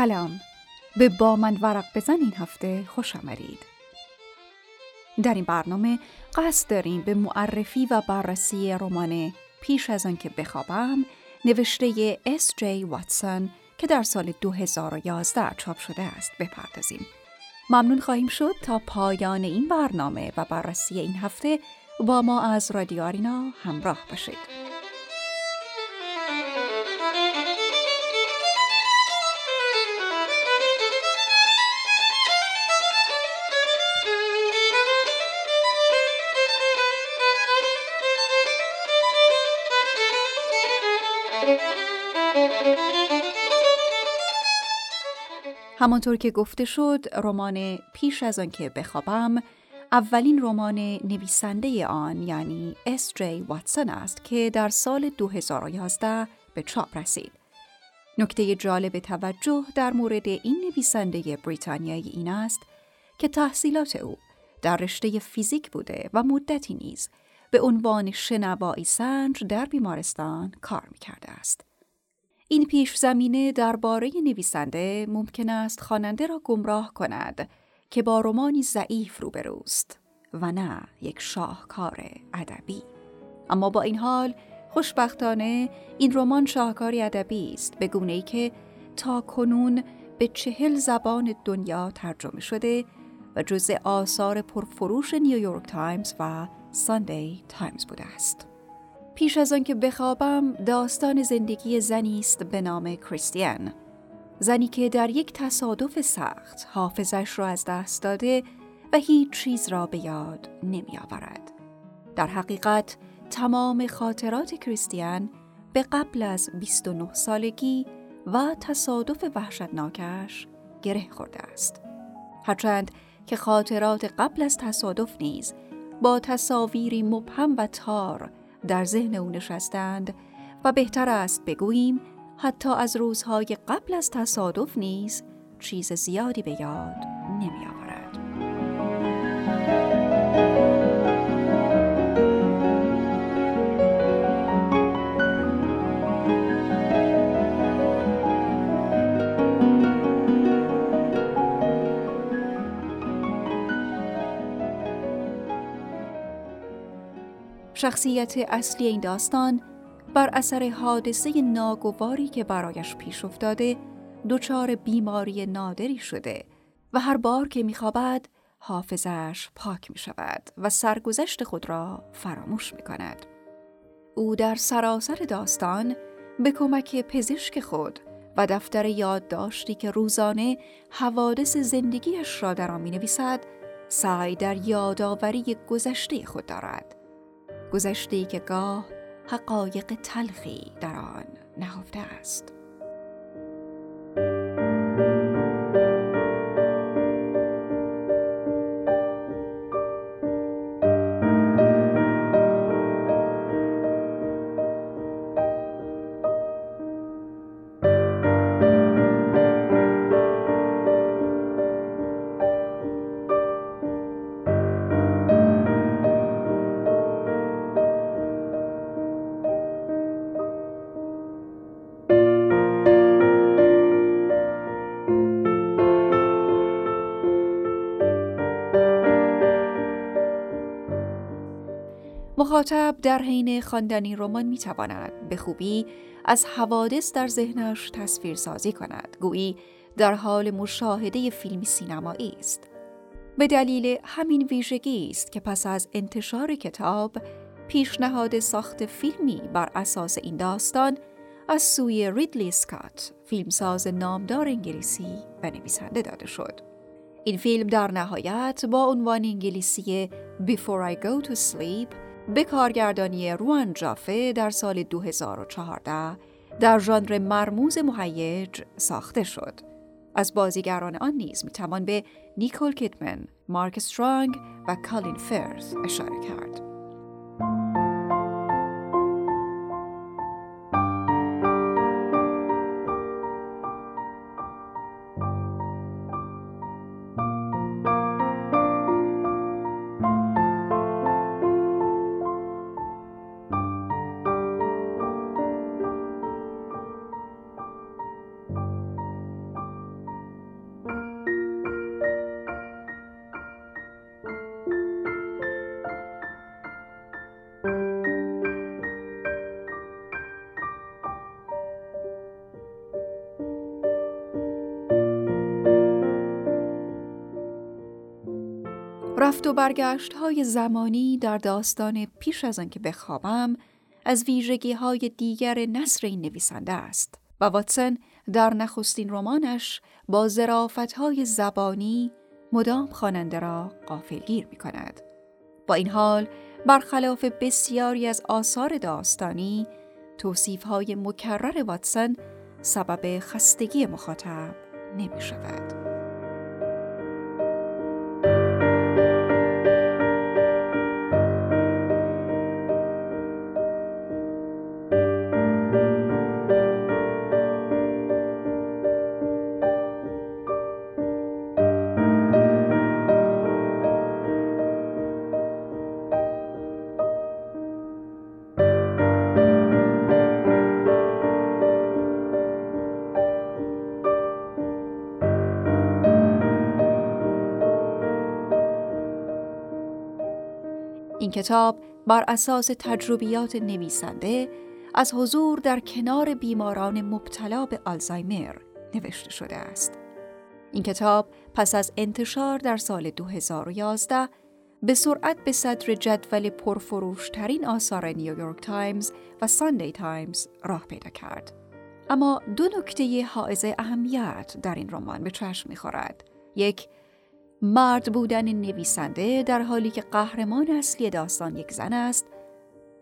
سلام. به با من ورق بزن این هفته خوش آمدید. در این برنامه قصد داریم به معرفی و بررسی رمان پیش از آنکه بخوابم نوشته اس جی واتسون که در سال 2011 چاپ شده است بپردازیم. ممنون خواهیم شد تا پایان این برنامه و بررسی این هفته با ما از رادیو آرینا همراه باشید. همانطور که گفته شد رمان پیش از آنکه بخوابم اولین رمان نویسنده آن یعنی اس جی واتسون است که در سال 2011 به چاپ رسید. نکته جالب توجه در مورد این نویسنده بریتانیایی این است که تحصیلات او در رشته فیزیک بوده و مدتی نیز به عنوان شنوایی سنج در بیمارستان کار می کرده است. این پیش زمینه درباره نویسنده ممکن است خواننده را گمراه کند که با رمانی ضعیف روبروست و نه یک شاهکار ادبی اما با این حال خوشبختانه این رمان شاهکاری ادبی است به گونه ای که تا کنون به چهل زبان دنیا ترجمه شده و جزء آثار پرفروش نیویورک تایمز و ساندی تایمز بوده است. پیش از آنکه بخوابم داستان زندگی زنی است به نام کریستیان زنی که در یک تصادف سخت حافظش را از دست داده و هیچ چیز را به یاد نمی آورد. در حقیقت تمام خاطرات کریستیان به قبل از 29 سالگی و تصادف وحشتناکش گره خورده است. هرچند که خاطرات قبل از تصادف نیز با تصاویری مبهم و تار در ذهن او نشستند و بهتر است بگوییم حتی از روزهای قبل از تصادف نیز چیز زیادی به یاد نمی شخصیت اصلی این داستان بر اثر حادثه ناگواری که برایش پیش افتاده دچار بیماری نادری شده و هر بار که میخوابد حافظش پاک می شود و سرگذشت خود را فراموش می کند. او در سراسر داستان به کمک پزشک خود و دفتر یادداشتی که روزانه حوادث زندگیش را در آن می نویسد سعی در یادآوری گذشته خود دارد. گذشته که گاه حقایق تلخی در آن نهفته است. مخاطب در حین خواندن رمان می تواند به خوبی از حوادث در ذهنش تصویر سازی کند. گویی در حال مشاهده فیلم سینمایی است. به دلیل همین ویژگی است که پس از انتشار کتاب پیشنهاد ساخت فیلمی بر اساس این داستان از سوی ریدلی سکات فیلمساز نامدار انگلیسی و نویسنده داده شد. این فیلم در نهایت با عنوان انگلیسی Before I Go to Sleep به کارگردانی روان جافه در سال 2014 در ژانر مرموز مهیج ساخته شد. از بازیگران آن نیز می‌توان به نیکول کیتمن، مارک استرانگ و کالین فرز اشاره کرد. رفت و برگشت های زمانی در داستان پیش از آنکه بخوابم از ویژگی های دیگر نصر این نویسنده است و واتسن در نخستین رمانش با زرافت های زبانی مدام خواننده را قافلگیر می کند. با این حال برخلاف بسیاری از آثار داستانی توصیف های مکرر واتسن سبب خستگی مخاطب نمی شود. این کتاب بر اساس تجربیات نویسنده از حضور در کنار بیماران مبتلا به آلزایمر نوشته شده است. این کتاب پس از انتشار در سال 2011 به سرعت به صدر جدول پرفروشترین آثار نیویورک تایمز و ساندی تایمز راه پیدا کرد. اما دو نکته حائز اهمیت در این رمان به چشم می‌خورد. یک مرد بودن نویسنده در حالی که قهرمان اصلی داستان یک زن است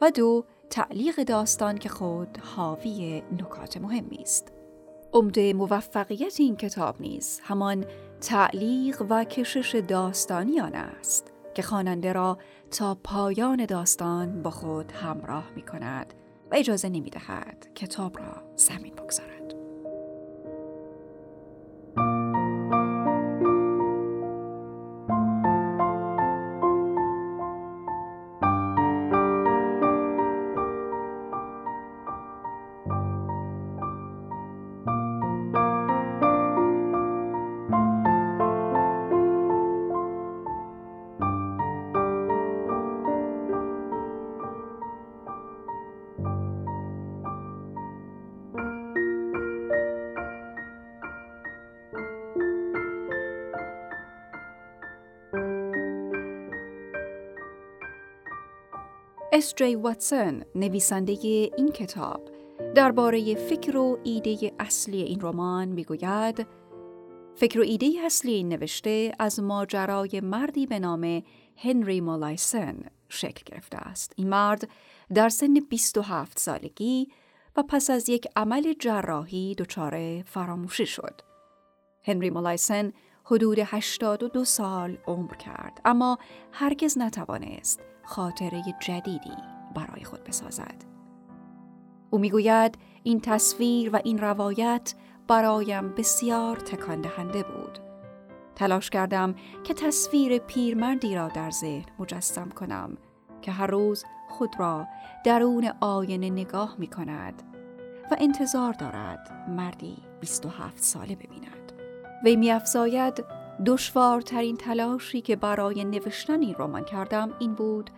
و دو تعلیق داستان که خود حاوی نکات مهمی است. عمده موفقیت این کتاب نیز همان تعلیق و کشش داستانی آن است که خواننده را تا پایان داستان با خود همراه می کند و اجازه نمی دهد کتاب را زمین بگذارد. اس جی واتسون نویسنده این کتاب درباره فکر و ایده اصلی این رمان می‌گوید فکر و ایده اصلی این نوشته از ماجرای مردی به نام هنری مولایسن شکل گرفته است. این مرد در سن 27 سالگی و پس از یک عمل جراحی دچار فراموشی شد. هنری مولایسن حدود 82 سال عمر کرد اما هرگز نتوانست خاطره جدیدی برای خود بسازد. او می‌گوید این تصویر و این روایت برایم بسیار تکان دهنده بود. تلاش کردم که تصویر پیرمردی را در ذهن مجسم کنم که هر روز خود را درون آینه نگاه می کند و انتظار دارد مردی 27 ساله ببیند. وی می افزاید دشوارترین تلاشی که برای نوشتن این رمان کردم این بود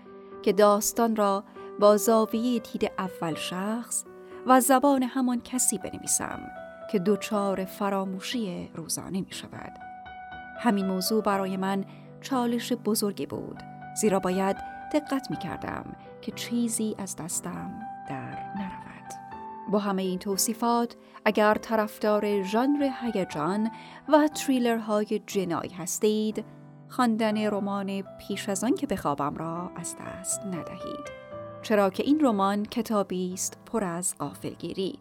که داستان را با زاویه دید اول شخص و زبان همان کسی بنویسم که دچار فراموشی روزانه می شود. همین موضوع برای من چالش بزرگی بود زیرا باید دقت می کردم که چیزی از دستم. با همه این توصیفات اگر طرفدار ژانر هیجان و تریلرهای جنایی هستید خواندن رمان پیش از آن که بخوابم را از دست ندهید چرا که این رمان کتابی است پر از غافلگیری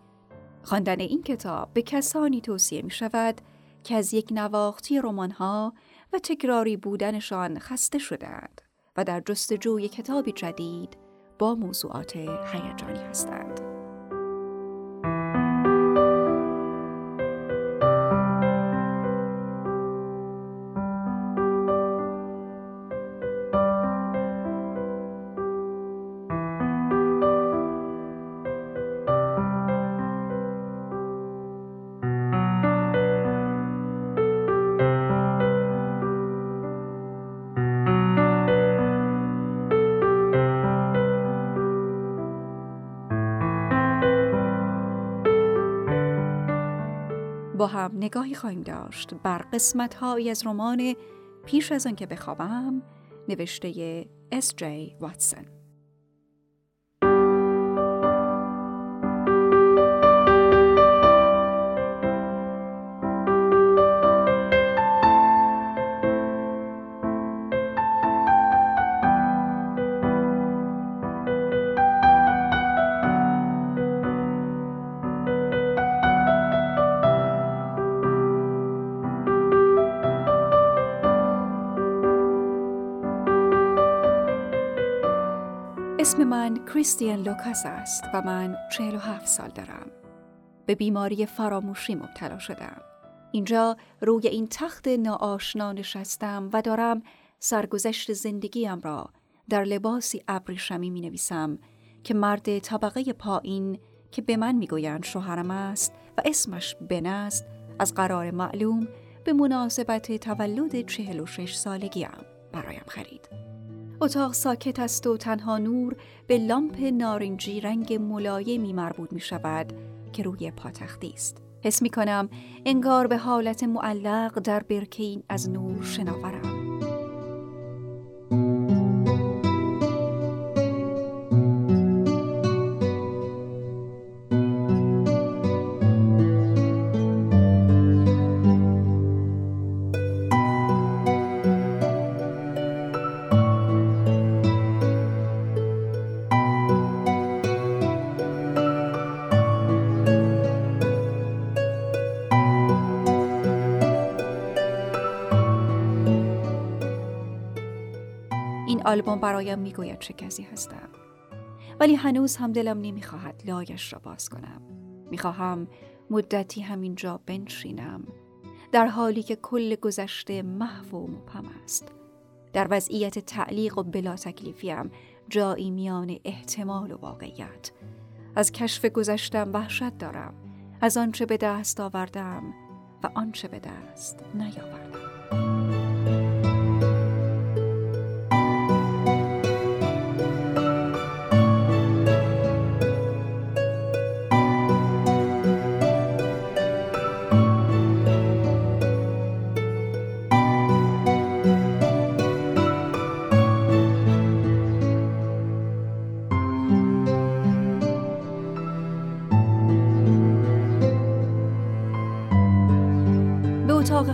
خواندن این کتاب به کسانی توصیه می شود که از یک نواختی ها و تکراری بودنشان خسته شدند و در جستجوی کتابی جدید با موضوعات هیجانی هستند. نگاهی خواهیم داشت بر قسمت از رمان پیش از آن که بخوابم نوشته اس جی واتسون من کریستیان لوکاس است و من 47 سال دارم. به بیماری فراموشی مبتلا شدم. اینجا روی این تخت ناآشنا نشستم و دارم سرگذشت زندگیم را در لباسی ابریشمی می نویسم که مرد طبقه پایین که به من می‌گویند شوهرم است و اسمش بن است از قرار معلوم به مناسبت تولد 46 سالگیم برایم خرید. اتاق ساکت است و تنها نور به لامپ نارنجی رنگ ملایمی مربوط می شود که روی پاتختی است. حس می کنم انگار به حالت معلق در برکین از نور شناورم. آلبوم برایم می‌گوید چه کسی هستم. ولی هنوز هم دلم نمی‌خواهد لایش را باز کنم. می‌خواهم مدتی همینجا بنشینم در حالی که کل گذشته محو و مبهم است. در وضعیت تعلیق و بلا تکلیفیم جایی میان احتمال و واقعیت. از کشف گذشتم وحشت دارم. از آنچه به دست آوردم و آنچه به دست نیاوردم.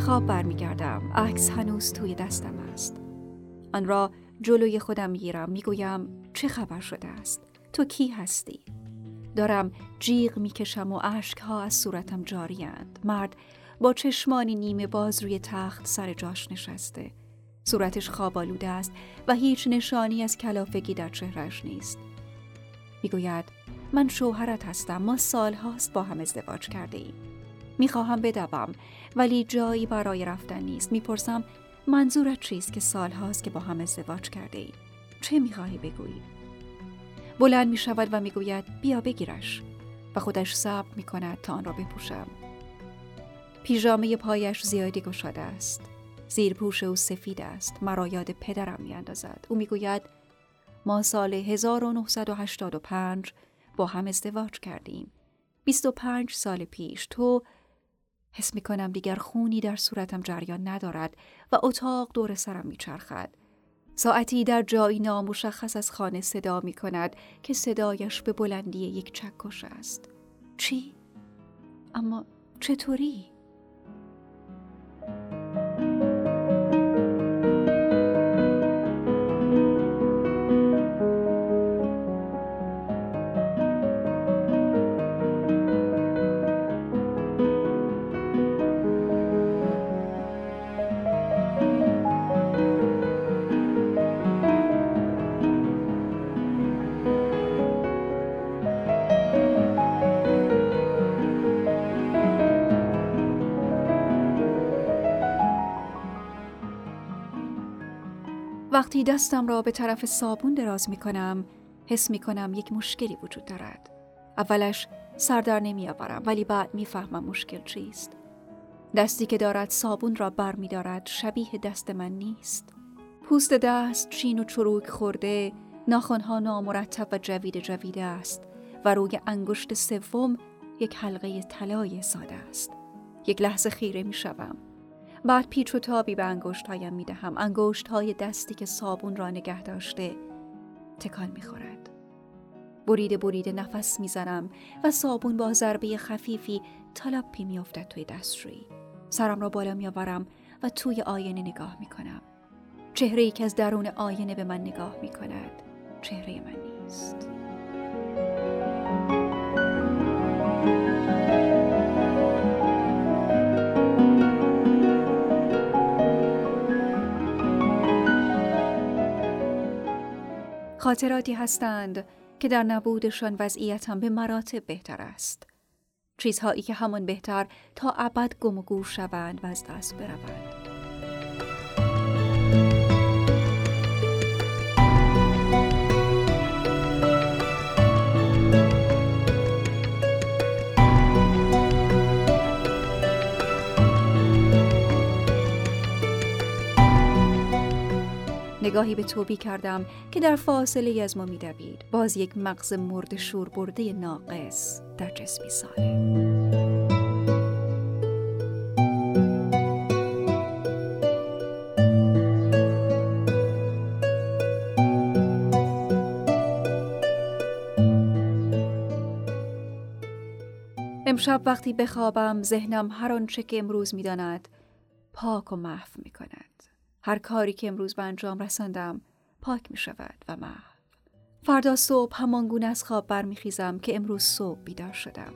خواب برمیگردم. عکس هنوز توی دستم است. آن را جلوی خودم می‌گیرم. می‌گویم چه خبر شده است؟ تو کی هستی؟ دارم جیغ می‌کشم و اشکها از صورتم جاریند مرد با چشمانی نیمه باز روی تخت سر جاش نشسته. صورتش خواب آلوده است و هیچ نشانی از کلافگی در چهرش نیست. می‌گوید من شوهرت هستم. ما سالهاست با هم ازدواج کرده ایم می‌خواهم بدوم ولی جایی برای رفتن نیست می‌پرسم منظورت چیست که سالهاست که با هم ازدواج کرده ای؟ چه می‌خواهی بگویی؟ بلند می شود و می‌گوید بیا بگیرش و خودش صبر می کند تا آن را بپوشم. پیژامه پایش زیادی گشاده است. زیر پوش او سفید است. مرا یاد پدرم می اندازد. او می‌گوید ما سال 1985 با هم ازدواج کردیم. 25 سال پیش تو حس می کنم دیگر خونی در صورتم جریان ندارد و اتاق دور سرم می چرخد. ساعتی در جایی نامشخص از خانه صدا می کند که صدایش به بلندی یک چکش است. چی؟ اما چطوری؟ وقتی دستم را به طرف صابون دراز می کنم حس می کنم یک مشکلی وجود دارد. اولش سر در نمی آورم ولی بعد می فهمم مشکل چیست. دستی که دارد صابون را بر می دارد شبیه دست من نیست. پوست دست چین و چروک خورده ناخونها نامرتب و جوید جویده است و روی انگشت سوم یک حلقه طلای ساده است. یک لحظه خیره می شوم بعد پیچ و تابی به انگشت هایم می دهم انگشت های دستی که صابون را نگه داشته تکان می خورد. بریده بریده نفس می‌زنم و صابون با ضربه خفیفی تلاپی میافتد توی دستشویی. سرم را بالا میآورم و توی آینه نگاه می‌کنم. چهره ای که از درون آینه به من نگاه می‌کند چهره من نیست. خاطراتی هستند که در نبودشان وضعیتم به مراتب بهتر است. چیزهایی که همان بهتر تا ابد گم و گور شوند و از دست بروند. نگاهی به توبی کردم که در فاصله از ما میدوید باز یک مغز مرد شور برده ناقص در جسمی ساله امشب وقتی بخوابم ذهنم هر آنچه که امروز می‌داند پاک و محو می کند. هر کاری که امروز به انجام رساندم پاک می شود و محو. فردا صبح همان گونه از خواب برمیخیزم که امروز صبح بیدار شدم.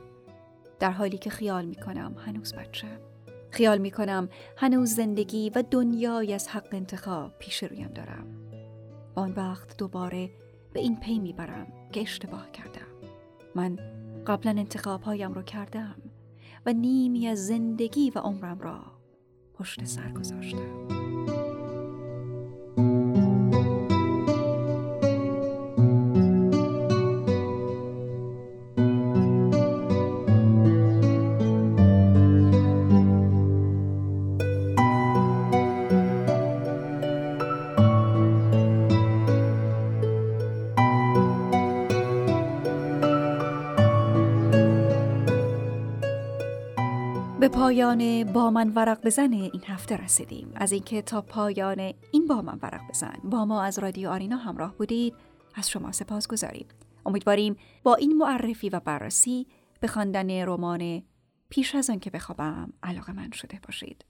در حالی که خیال می کنم هنوز بچه. خیال می کنم هنوز زندگی و دنیای از حق انتخاب پیش رویم دارم. آن وقت دوباره به این پی می‌برم که اشتباه کردم. من قبلا انتخاب هایم رو کردم و نیمی از زندگی و عمرم را پشت سر گذاشتم. پایان با من ورق بزن این هفته رسیدیم. از اینکه تا پایان این با من ورق بزن. با ما از رادیو آرینا همراه بودید. از شما سپاسگزاریم. امیدواریم با این معرفی و بررسی به خواندن رمان پیش از آن که بخوابم علاقه‌مند شده باشید.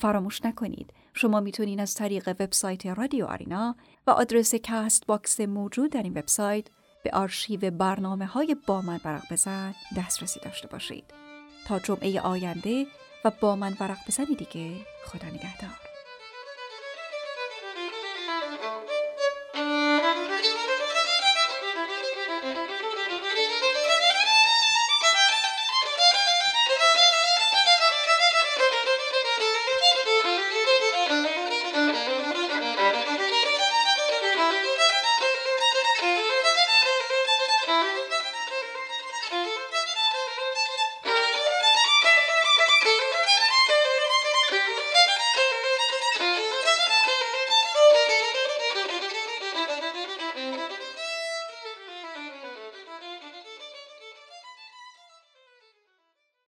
فراموش نکنید. شما می‌تونید از طریق وبسایت رادیو آرینا و آدرس Castbox موجود در این وبسایت به آرشیو برنامه های با من ورق بزن دسترسی داشته باشید. تا جمعه آینده و با من ورق بزنی دیگه. خدا نگهدار.